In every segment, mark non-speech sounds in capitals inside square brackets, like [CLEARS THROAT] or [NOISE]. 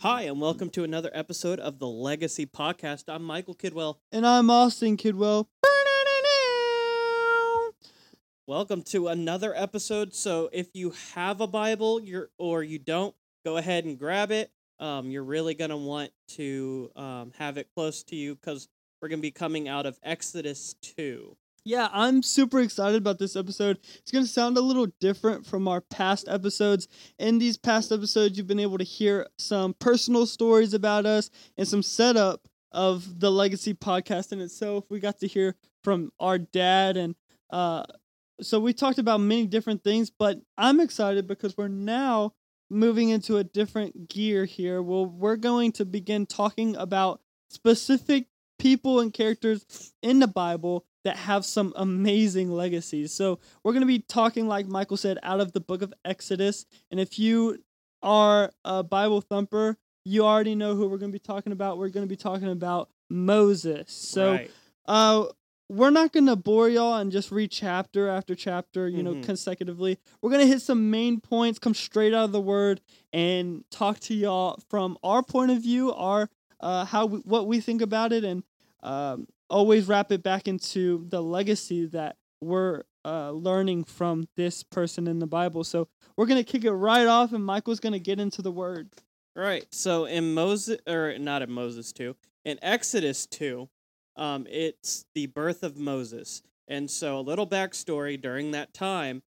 Hi, and welcome to another episode of the Legacy Podcast. I'm Michael Kidwell. And I'm Austin Kidwell. Welcome to another episode. So, if you have a Bible, you're or you don't, go ahead and grab it. Um, you're really gonna want to um, have it close to you because we're gonna be coming out of Exodus two. Yeah, I'm super excited about this episode. It's going to sound a little different from our past episodes. In these past episodes, you've been able to hear some personal stories about us and some setup of the Legacy podcast in itself. We got to hear from our dad and uh so we talked about many different things, but I'm excited because we're now moving into a different gear here. Well, we're going to begin talking about specific people and characters in the Bible that have some amazing legacies. So we're going to be talking, like Michael said, out of the book of Exodus. And if you are a Bible thumper, you already know who we're going to be talking about. We're going to be talking about Moses. So right. uh, we're not going to bore y'all and just read chapter after chapter, you know, Mhm. consecutively. We're going to hit some main points, come straight out of the word, and talk to y'all from our point of view, our uh, how we, what we think about it, and um, always wrap it back into the legacy that we're uh, learning from this person in the Bible. So we're gonna kick it right off, and Michael's gonna get into the word. Right. So in Moses, or not in Moses two, in Exodus two, um, it's the birth of Moses, and so a little backstory during that time,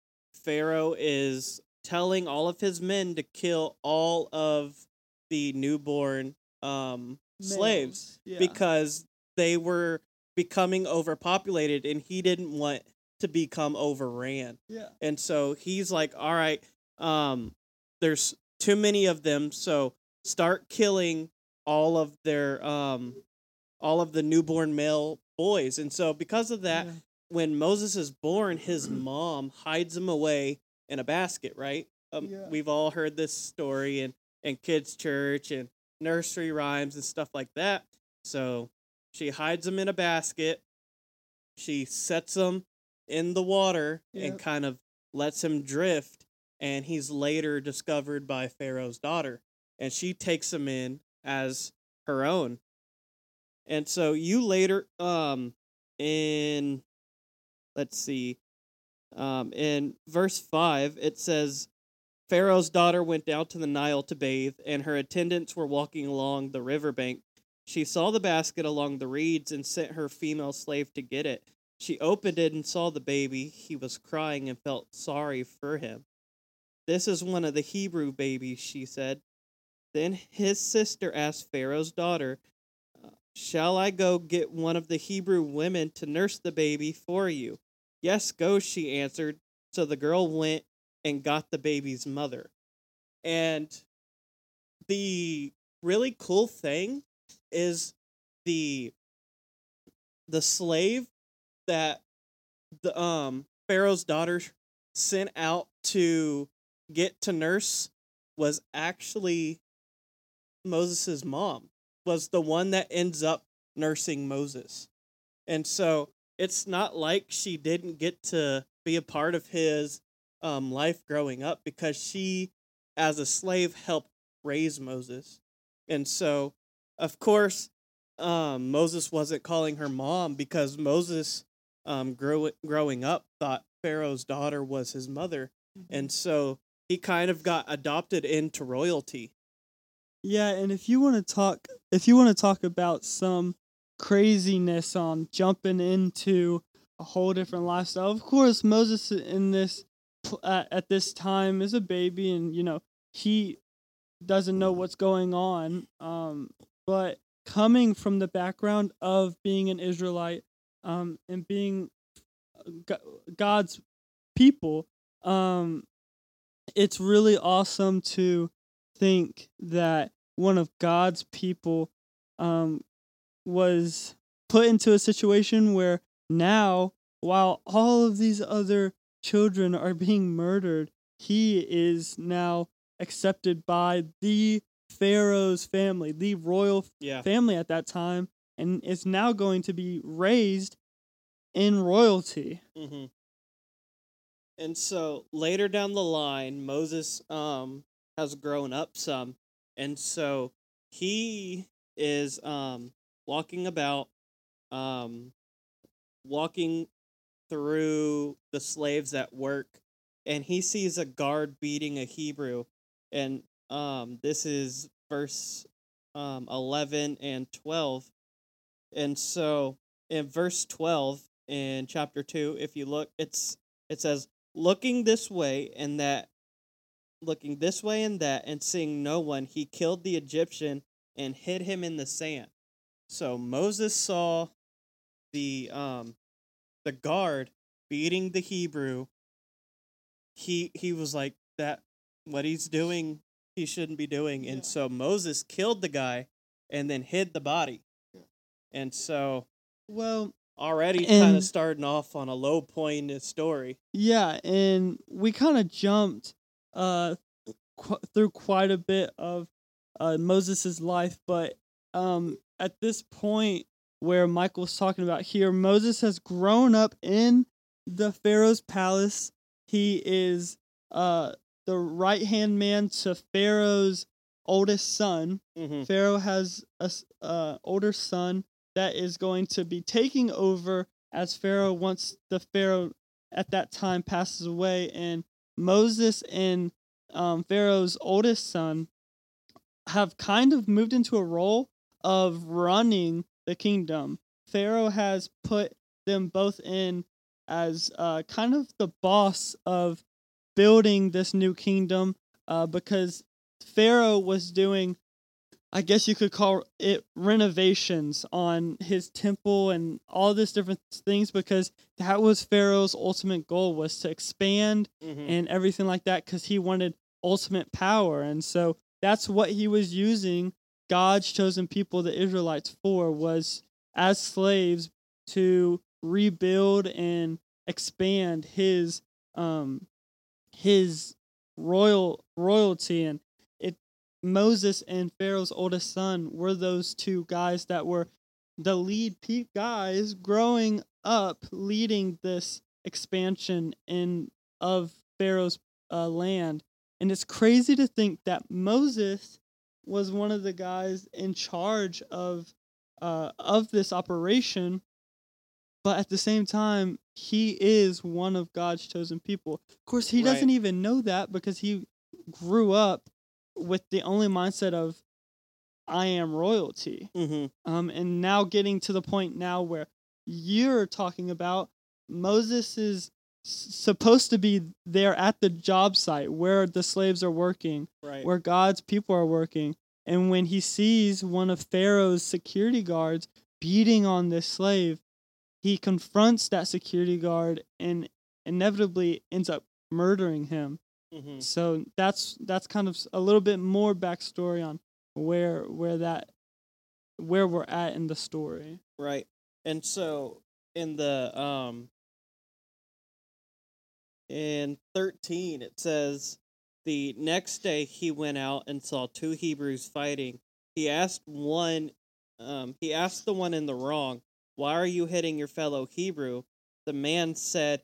Pharaoh is telling all of his men to kill all of the newborn um, slaves Yeah. because they were becoming overpopulated, and he didn't want to become overran. yeah. And so he's like, all right, um, there's too many of them, so start killing all of their um all of the newborn male boys. And so because of that, Yeah. when Moses is born, his [CLEARS THROAT] mom hides him away in a basket, right? Um, Yeah. We've all heard this story in, in kids' church and nursery rhymes and stuff like that. So she hides him in a basket. She sets him in the water and kind of lets him drift. And he's later discovered by Pharaoh's daughter. And she takes him in as her own. And so you later, um, in, let's see, um, in verse 5, it says, Pharaoh's daughter went down to the Nile to bathe, and her attendants were walking along the riverbank. She saw the basket along the reeds and sent her female slave to get it. She opened it and saw the baby. He was crying and felt sorry for him. This is one of the Hebrew babies, she said. Then his sister asked Pharaoh's daughter, "Uh, Shall I go get one of the Hebrew women to nurse the baby for you? Yes, go, she answered. So the girl went and got the baby's mother. And the really cool thing is the the slave that the um Pharaoh's daughter sent out to get to nurse was actually Moses's mom was the one that ends up nursing Moses. And so it's not like she didn't get to be a part of his um, life growing up because she, as a slave, helped raise Moses. And so, of course, um, Moses wasn't calling her mom because Moses, um, growing up, thought Pharaoh's daughter was his mother. And so he kind of got adopted into royalty. Yeah, and if you want to talk, if you want to talk about some craziness on jumping into a whole different lifestyle, of course, Moses in this at, at this time is a baby, and you know he doesn't know what's going on. Um, but coming from the background of being an Israelite, um, and being God's people, um, it's really awesome to think that one of God's people um, was put into a situation where now, while all of these other children are being murdered, he is now accepted by the Pharaoh's family, the royal Yeah. family at that time, and is now going to be raised in royalty. hmm And so later down the line, Moses um has grown up some, and so he is um walking about, um walking through the slaves at work, and he sees a guard beating a Hebrew, and um this is verse um eleven and twelve, and so in verse twelve in chapter two, if you look, it's it says looking this way and that looking this way and that and seeing no one he killed the egyptian and hid him in the sand. So moses saw the um the guard beating the hebrew. He he was like that what he's doing he shouldn't be doing and Yeah. so moses killed the guy and then hid the body and so Well, already kind of starting off on a low point in his story Yeah, and we kind of jumped uh qu- through quite a bit of uh Moses's life, but um at this point where Michael's talking about here, Moses has grown up in the Pharaoh's palace. He is uh the right-hand man to Pharaoh's oldest son. mm-hmm. Pharaoh has a uh, older son that is going to be taking over as Pharaoh once the Pharaoh at that time passes away, and Moses and um, Pharaoh's oldest son have kind of moved into a role of running the kingdom. Pharaoh has put them both in as uh, kind of the boss of building this new kingdom uh, because Pharaoh was doing, I guess you could call it renovations on his temple and all this different things because that was Pharaoh's ultimate goal was to expand Mm-hmm. and everything like that because he wanted ultimate power. And so that's what he was using God's chosen people, the Israelites, for was as slaves to rebuild and expand his um his royal royalty and it Moses and Pharaoh's oldest son were those two guys that were the lead pe- guys growing up leading this expansion in of Pharaoh's uh, land. And it's crazy to think that Moses was one of the guys in charge of uh, of this operation but at the same time he is one of God's chosen people. Of course he Right. doesn't even know that because he grew up with the only mindset of I am royalty. Mm-hmm. Um and now getting to the point now where you're talking about Moses is supposed to be there at the job site where the slaves are working Right. where God's people are working. And when he sees one of Pharaoh's security guards beating on this slave, he confronts that security guard and inevitably ends up murdering him. mm-hmm. So that's that's kind of a little bit more backstory on where where that where we're at in the story. Right. And so in the um in 13 it says the next day he went out and saw two Hebrews fighting. He asked one um he asked the one in the wrong, "Why are you hitting your fellow Hebrew?" The man said,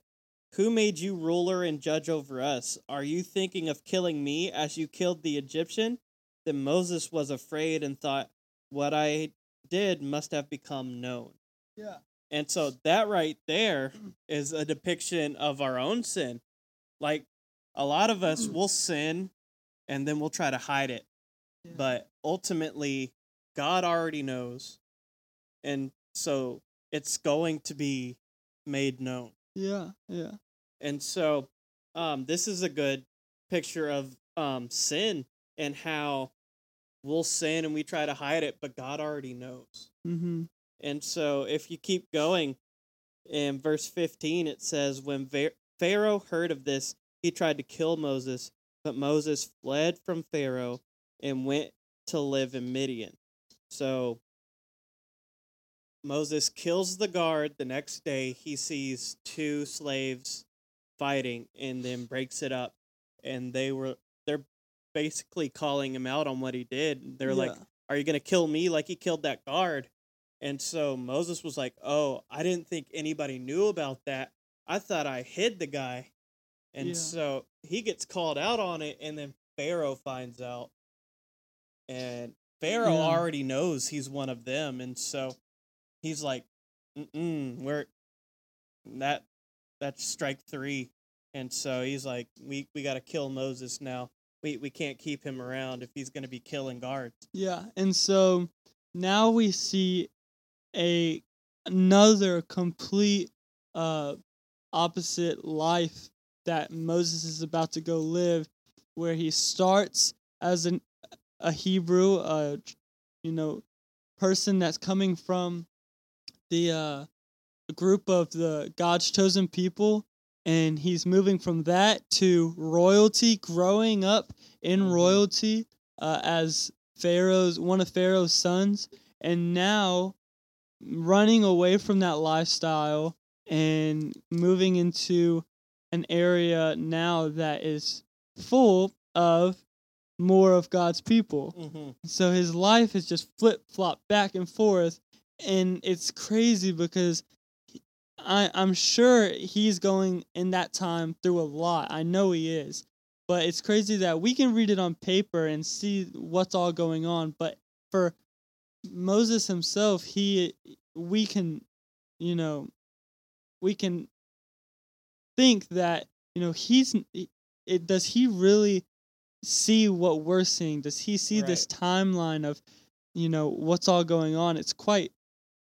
"Who made you ruler and judge over us? Are you thinking of killing me as you killed the Egyptian?" Then Moses was afraid and thought, "What I did must have become known." Yeah. And so that right there is a depiction of our own sin. Like a lot of us [CLEARS THROAT] will sin and then we'll try to hide it. Yeah. But ultimately, God already knows. And so it's going to be made known. Yeah, yeah. And so um, this is a good picture of um, sin and how we'll sin and we try to hide it, but God already knows. Mhm. And so if you keep going in verse 15, it says, When Pharaoh heard of this, he tried to kill Moses, but Moses fled from Pharaoh and went to live in Midian. So Moses kills the guard. The next day, he sees two slaves fighting and then breaks it up. And they were, they're basically calling him out on what he did. They're like, Are you going to kill me like he killed that guard? And so Moses was like, Oh, I didn't think anybody knew about that. I thought I hid the guy. And Yeah. so he gets called out on it, and then Pharaoh finds out. And Pharaoh Yeah. already knows he's one of them. And so he's like, Mm-mm, we're that that's strike three. And so he's like, we, we got to kill Moses now. We, we can't keep him around if he's going to be killing guards. Yeah, and so now we see a another complete uh opposite life that Moses is about to go live where he starts as an a Hebrew uh you know person that's coming from the uh group of the God's chosen people and he's moving from that to royalty growing up in Mhm. royalty uh, as Pharaoh's one of Pharaoh's sons, and now running away from that lifestyle and moving into an area now that is full of more of God's people. Mm-hmm. So his life is just flip flop back and forth, and it's crazy because I I'm sure he's going in that time through a lot. I know he is, but it's crazy that we can read it on paper and see what's all going on. But for Moses himself, he we can, you know, we can think that you know he's it. Does he really? see what we're seeing? Does he see this timeline of, you know, what's all going on? It's quite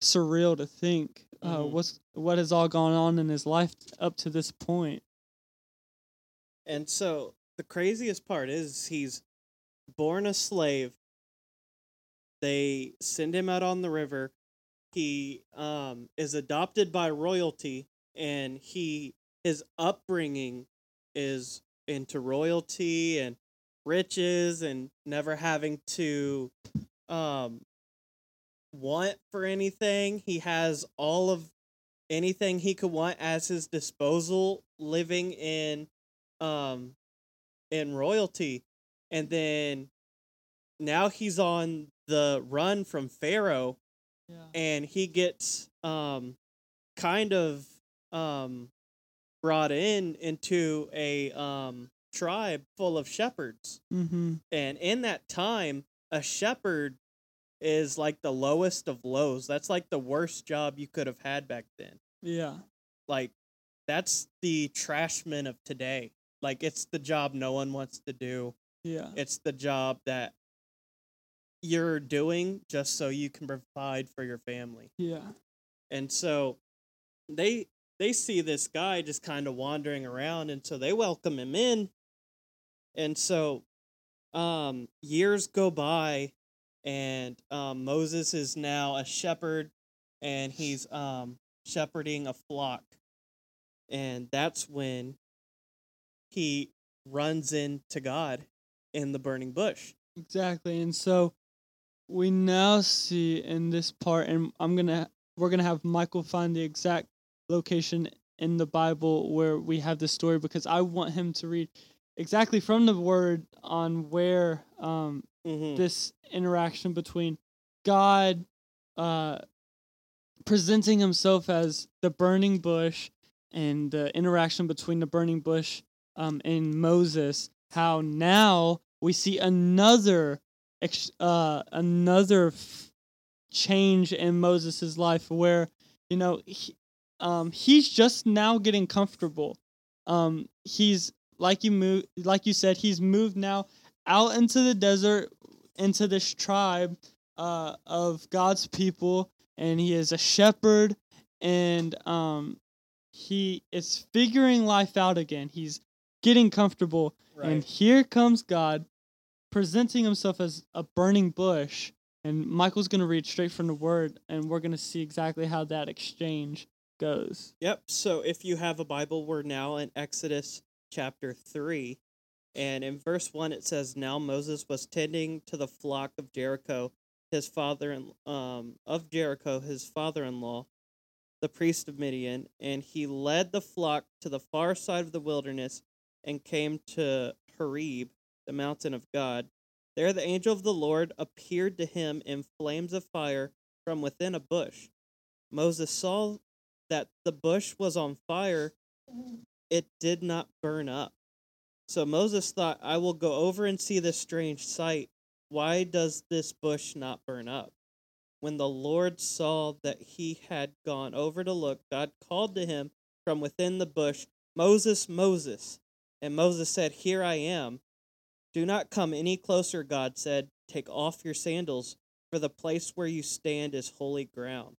surreal to think uh, Mhm. what's what has all gone on in his life up to this point. And so the craziest part is he's born a slave. They send him out on the river. He um, is adopted by royalty, and he his upbringing is into royalty and riches, and never having to um, want for anything. He has all of anything he could want as his disposal, living in um in royalty and then now he's on the run from pharaoh Yeah. and he gets um kind of um brought in into a um tribe full of shepherds Mm-hmm. and in that time a shepherd is like the lowest of lows that's like the worst job you could have had back then Yeah. like that's the trashman of today like it's the job no one wants to do Yeah. it's the job that you're doing just so you can provide for your family Yeah. and so they they see this guy just kind of wandering around and so they welcome him in and so um years go by and um Moses is now a shepherd and he's um shepherding a flock and that's when he runs into God in the burning bush Exactly. And so we now see in this part, and I'm gonna we're gonna have Michael find the exact location in the Bible where we have this story because I want him to read exactly from the word on where um mm-hmm. this interaction between God uh, presenting himself as the burning bush and the interaction between the burning bush um, and Moses, how now we see another uh, another f- change in Moses' life where you know he, um, he's just now getting comfortable. Um, he's like you move like you said he's moved now out into the desert into this tribe uh, of God's people, and he is a shepherd, and um, he is figuring life out again. He's getting comfortable, and here comes God presenting himself as a burning bush. And Michael's going to read straight from the word, and we're going to see exactly how that exchange goes. Yep. So if you have a Bible, we're now in Exodus chapter 3. And in verse 1, it says, Now Moses was tending to the flock of Jericho, his father in, um, of Jericho, his father in law, the priest of Midian, and he led the flock to the far side of the wilderness and came to Horeb, the mountain of God. There the angel of the Lord appeared to him in flames of fire from within a bush. Moses saw that the bush was on fire it did not burn up. So Moses thought, I will go over and see this strange sight. Why does this bush not burn up? When the Lord saw that he had gone over to look, God called to him from within the bush, Moses, Moses. And Moses said, Here I am. Do not come any closer, God said. Take off your sandals, for the place where you stand is holy ground.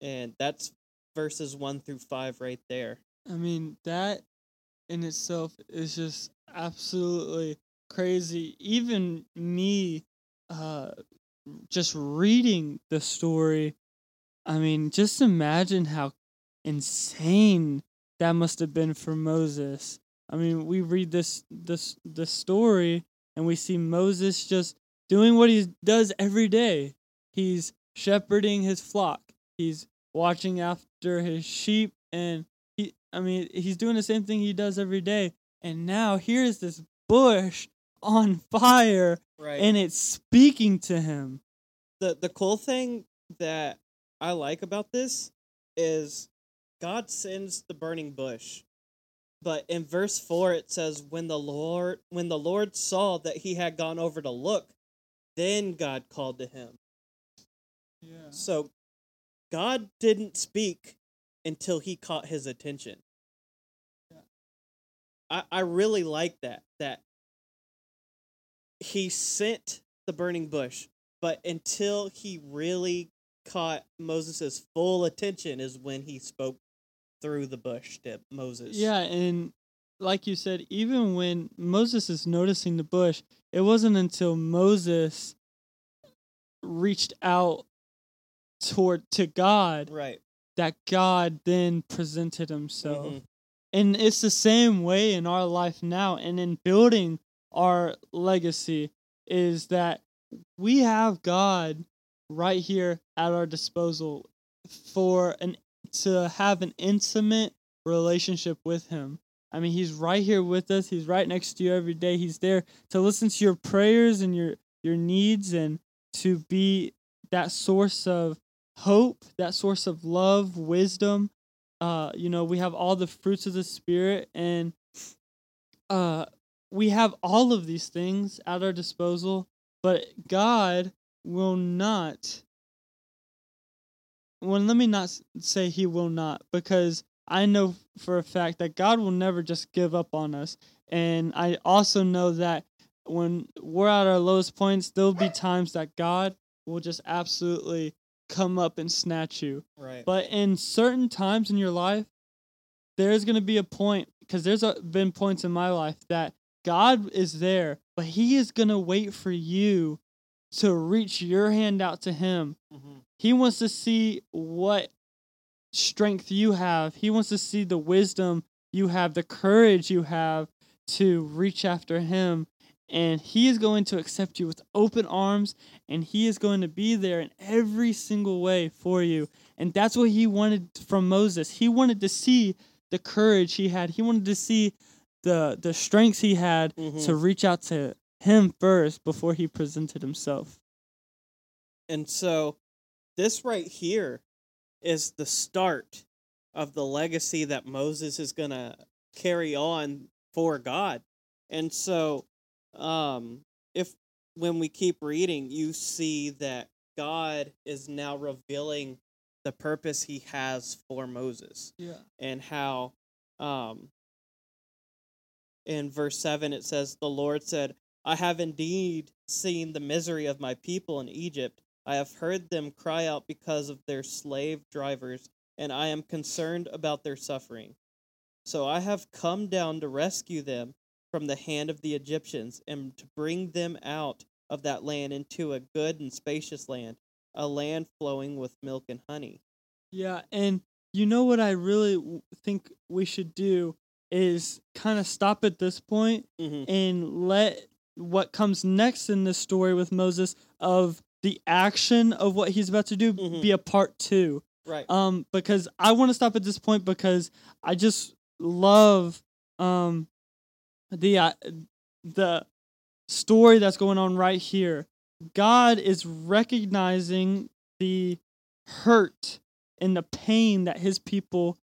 And that's verses 1 through 5 right there. I mean, that in itself is just absolutely crazy. Even me, uh, just reading the story, I mean, just imagine how insane that must have been for Moses. I mean, we read this this the story and we see Moses just doing what he does every day. He's shepherding his flock. He's watching after his sheep and I mean, he's doing the same thing he does every day. And now here's this bush on fire Right. and it's speaking to him. the the cool thing that I like about this is God sends the burning bush. But in verse 4 it says when the Lord when the Lord saw that he had gone over to look, then God called to him. Yeah. So God didn't speak until he caught his attention. Yeah. I, I really like that. That he sent the burning bush, but until he really caught Moses' full attention is when he spoke through the bush to Moses. Yeah, and like you said, even when Moses is noticing the bush, it wasn't until Moses reached out toward to God Right. That God then presented himself. Mhm. And it's the same way in our life now and in building our legacy is that we have God right here at our disposal for an to have an intimate relationship with him. I mean, he's right here with us. He's right next to you every day. He's there to listen to your prayers and your your needs and to be that source of hope, that source of love, wisdom. Uh, you know, we have all the fruits of the spirit and uh we have all of these things at our disposal, but God will not well, let me not say he will not because I know for a fact that God will never just give up on us. And I also know that when we're at our lowest points, there'll be times that God will just absolutely come up and snatch you. Right. But in certain times in your life, there's going to be a point because there's a, been points in my life that God is there, but He is going to wait for you to reach your hand out to Him. Mhm. He wants to see what strength you have. He wants to see the wisdom you have, the courage you have to reach after Him. And He is going to accept you with open arms, and He is going to be there in every single way for you. And that's what He wanted from Moses. He wanted to see the courage he had, He wanted to see the, the strengths he had Mhm. to reach out to Him first before He presented Himself. And so this right here is the start of the legacy that Moses is going to carry on for God. And so um if when we keep reading you see that God is now revealing the purpose he has for Moses Yeah. and how um in verse 7 it says the lord said i have indeed seen the misery of my people in egypt i have heard them cry out because of their slave drivers and i am concerned about their suffering so i have come down to rescue them from the hand of the egyptians and to bring them out of that land into a good and spacious land a land flowing with milk and honey Yeah, and you know what I really think we should do is kind of stop at this point mm-hmm. and let what comes next in this story with Moses of the action of what he's about to do Mhm. be a part 2. right Um because I want to stop at this point because I just love um the uh, the story that's going on right here. God is recognizing the hurt and the pain that his people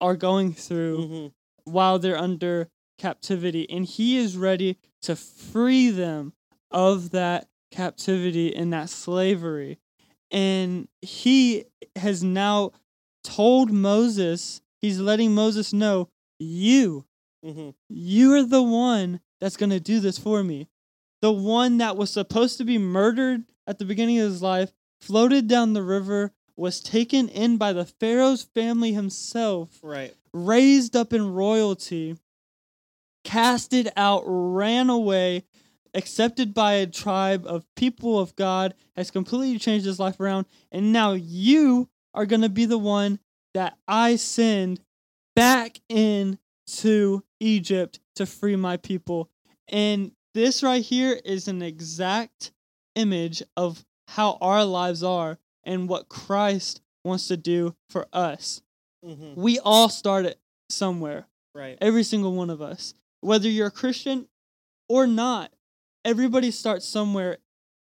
are going through Mhm. while they're under captivity and he is ready to free them of that captivity and that slavery and he has now told Moses he's letting Moses know you Mhm. you are the one that's going to do this for me. The one that was supposed to be murdered at the beginning of his life, floated down the river, was taken in by the Pharaoh's family himself, Right. raised up in royalty, casted out, ran away, accepted by a tribe of people of God, has completely changed his life around, and now you are going to be the one that I send back in to Egypt to free my people. And this right here is an exact image of how our lives are and what Christ wants to do for us. Mhm. We all start it somewhere, Right. every single one of us. Whether you're a Christian or not, everybody starts somewhere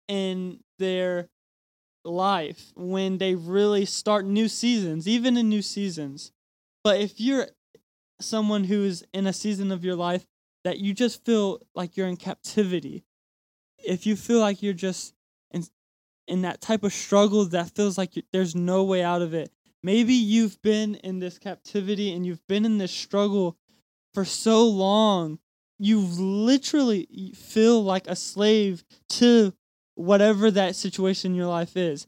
in their life when they really start new seasons, even in new seasons. But if you're someone who's in a season of your life that you just feel like you're in captivity, if you feel like you're just in in that type of struggle that feels like there's no way out of it, maybe you've been in this captivity and you've been in this struggle for so long, you literally feel like a slave to whatever that situation in your life is.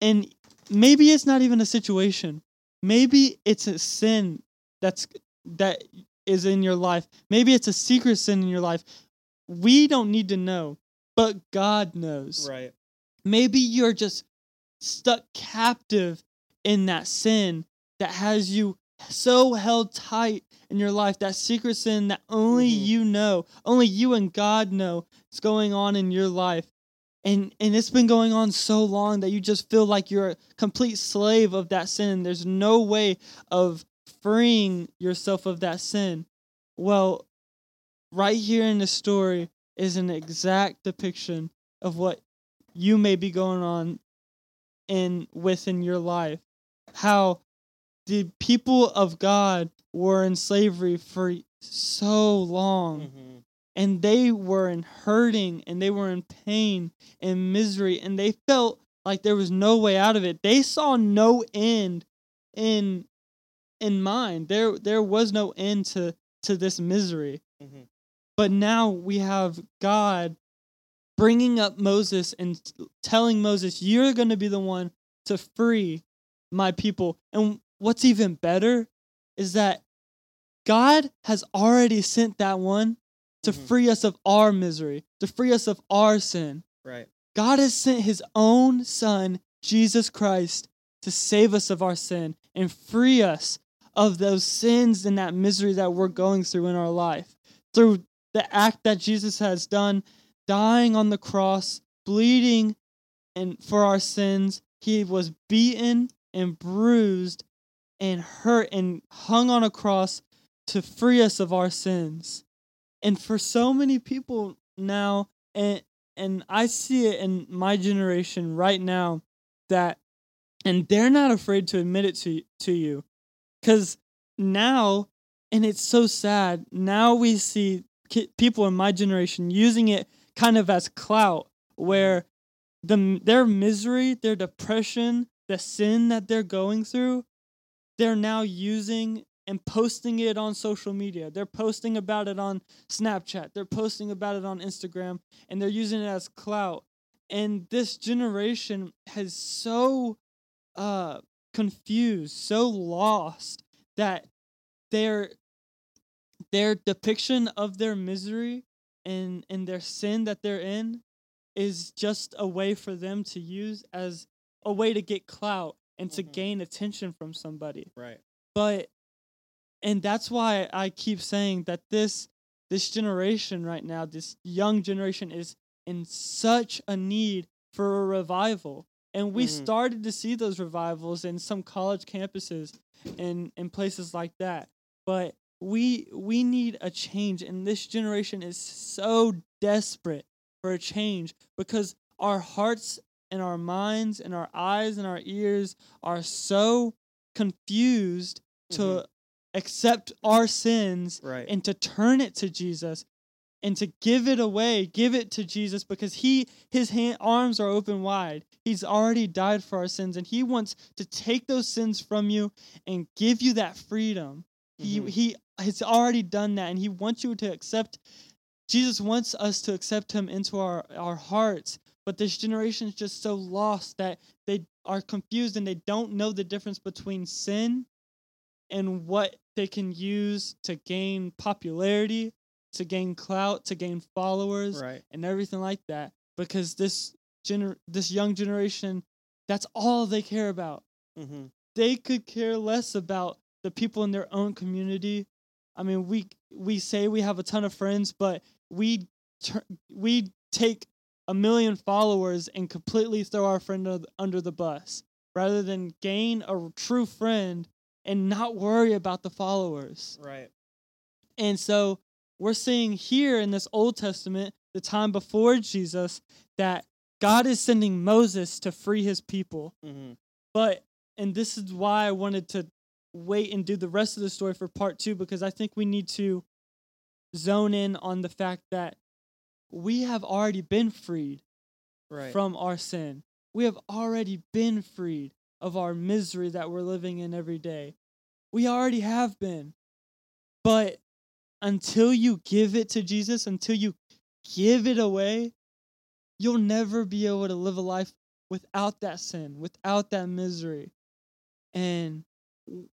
And maybe it's not even a situation. Maybe it's a sin that's that is in your life. Maybe it's a secret sin in your life. We don't need to know, but God knows. Right. Maybe you're just stuck captive in that sin that has you so held tight in your life, that secret sin that only Mhm. you know, only you and God know is going on in your life. And and it's been going on so long that you just feel like you're a complete slave of that sin. There's no way of freeing yourself of that sin. Well, right here in the story is an exact depiction of what you may be going on in within your life. How the people of God were in slavery for so long Mhm. and they were in hurting and they were in pain and misery and they felt like there was no way out of it. They saw no end in in mind. There there was no end to to this misery. Mhm. But now we have God bringing up Moses and telling Moses, You're going to be the one to free my people. And what's even better is that God has already sent that one to Mhm. free us of our misery, to free us of our sin. Right. God has sent his own son, Jesus Christ, to save us of our sin and free us of those sins and that misery that we're going through in our life. Through the act that Jesus has done, dying on the cross, bleeding and for our sins, he was beaten and bruised and hurt and hung on a cross to free us of our sins. And for so many people now and and I see it in my generation right now that and they're not afraid to admit it to to you cuz now and it's so sad now we see ki- people in my generation using it kind of as clout where the their misery, their depression, the sin that they're going through, they're now using and posting it on social media. They're posting about it on Snapchat. They're posting about it on Instagram and they're using it as clout. And this generation has so uh confused, so lost that their their depiction of their misery and and their sin that they're in is just a way for them to use as a way to get clout and to Mhm. gain attention from somebody Right. but and that's why i keep saying that this this generation right now this young generation is in such a need for a revival and we Mhm. started to see those revivals in some college campuses and and places like that but we we need a change and this generation is so desperate for a change because our hearts and our minds and our eyes and our ears are so confused to Mhm. accept our sins Right. and to turn it to Jesus and to give it away, give it to Jesus because he his hand, arms are open wide. He's already died for our sins and he wants to take those sins from you and give you that freedom. Mhm. He he has already done that and he wants you to accept Jesus wants us to accept him into our our hearts. But this generation is just so lost that they are confused and they don't know the difference between sin and what they can use to gain popularity, to gain clout, to gain followers, Right. and everything like that. Because this gener- this young generation, that's all they care about. Mm-hmm. They could care less about the people in their own community. I mean, we we say we have a ton of friends, but we tur- we take a million followers and completely throw our friend under the bus rather than gain a true friend and not worry about the followers. Right. And so we're seeing here in this Old Testament, the time before Jesus, that God is sending Moses to free his people. Mm-hmm. But, and this is why I wanted to wait and do the rest of the story for part two, because I think we need to zone in on the fact that we have already been freed Right. from our sin. We have already been freed of our misery that we're living in every day. We already have been. But until you give it to Jesus, until you give it away, you'll never be able to live a life without that sin, without that misery. And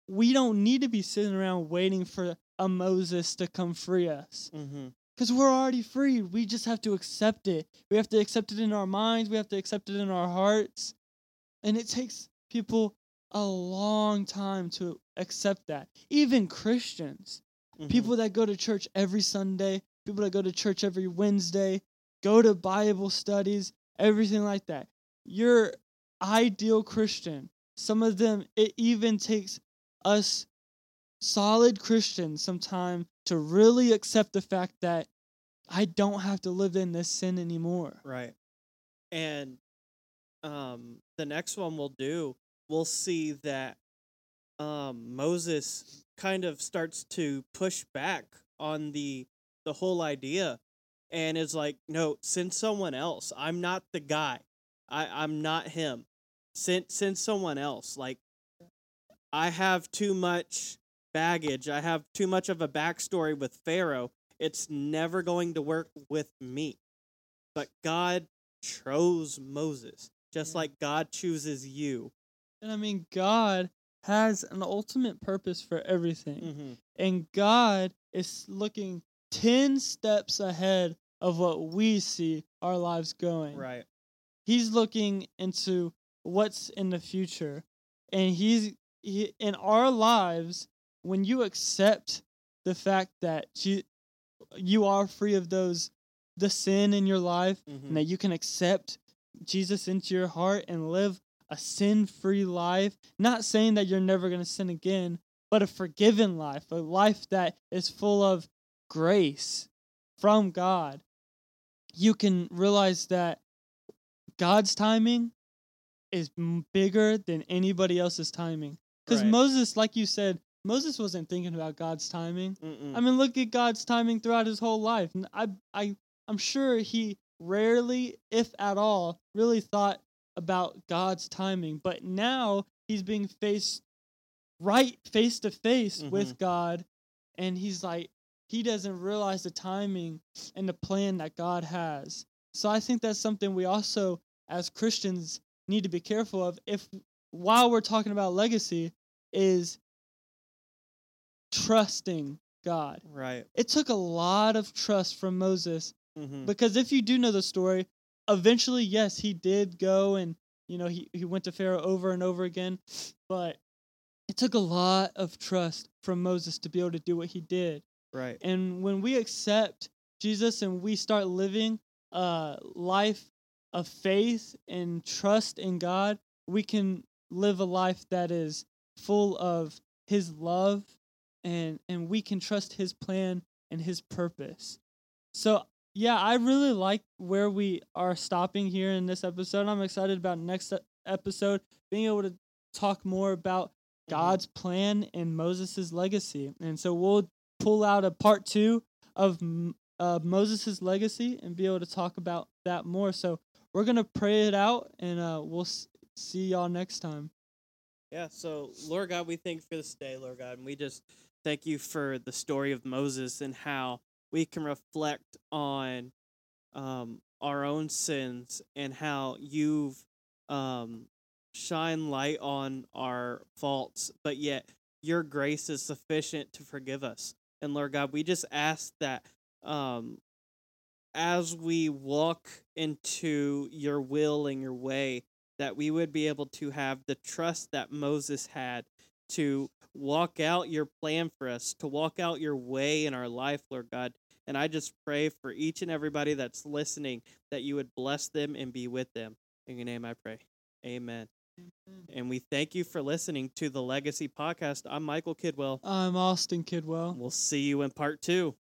we don't need to be sitting around waiting for a Moses to come free us mm-hmm. because we're already free. We just have to accept it. We have to accept it in our minds. We have to accept it in our hearts. And it takes people a long time to accept that. Even Christians, Mm-hmm. people that go to church every Sunday, people that go to church every Wednesday, go to Bible studies, everything like that. Your ideal Christian, some of them, it even takes us solid Christians some time to really accept the fact that I don't have to live in this sin anymore. Right. And um the next one we'll do, we'll see that um Moses kind of starts to push back on the the whole idea and is like, no, send someone else. I'm not the guy. I, I'm not him. Send send someone else. Like I have too much baggage. I have too much of a backstory with Pharaoh. It's never going to work with me. But God chose Moses, just Yeah. like God chooses you. And I mean, God has an ultimate purpose for everything. Mm-hmm. And God is looking 10 steps ahead of what we see our lives going. Right. He's looking into what's in the future. And he's he, in our lives when you accept the fact that you you are free of those the sin in your life Mm-hmm. and that you can accept Jesus into your heart and live a sin free life. Not saying that you're never going to sin again, but a forgiven life, a life that is full of grace from God. You can realize that God's timing is bigger than anybody else's timing. Because Right. Moses, like you said, Moses wasn't thinking about God's timing. Mm-mm. I mean, look at God's timing throughout his whole life. I, I, I'm sure he rarely, if at all, really thought about God's timing. But now he's being faced right face to face with God, and he's like, he doesn't realize the timing and the plan that God has. So I think that's something we also, as Christians, need to be careful of. If while we're talking about legacy, is trusting God. right. It took a lot of trust from Moses Mm-hmm. because if you do know the story, eventually, yes, he did go and you know he, he went to Pharaoh over and over again, but it took a lot of trust from Moses to be able to do what he did. Right. And when we accept Jesus and we start living a life of faith and trust in God, we can live a life that is full of his love and and we can trust his plan and his purpose. So, yeah, I really like where we are stopping here in this episode. I'm excited about next episode being able to talk more about God's plan and Moses' legacy. And so we'll pull out a part two of uh, Moses' legacy and be able to talk about that more. So we're going to pray it out and uh, we'll s- see y'all next time. Yeah, so Lord God, we thank you for this day, Lord God, and we just thank you for the story of Moses and how we can reflect on um, our own sins and how you've um, shine light on our faults, but yet your grace is sufficient to forgive us. And Lord God, we just ask that um, as we walk into your will and your way, that we would be able to have the trust that Moses had to walk out your plan for us, to walk out your way in our life, Lord God. And I just pray for each and everybody that's listening that you would bless them and be with them. In your name I pray. Amen. And we thank you for listening to the Legacy Podcast. I'm Michael Kidwell. I'm Austin Kidwell. We'll see you in part two.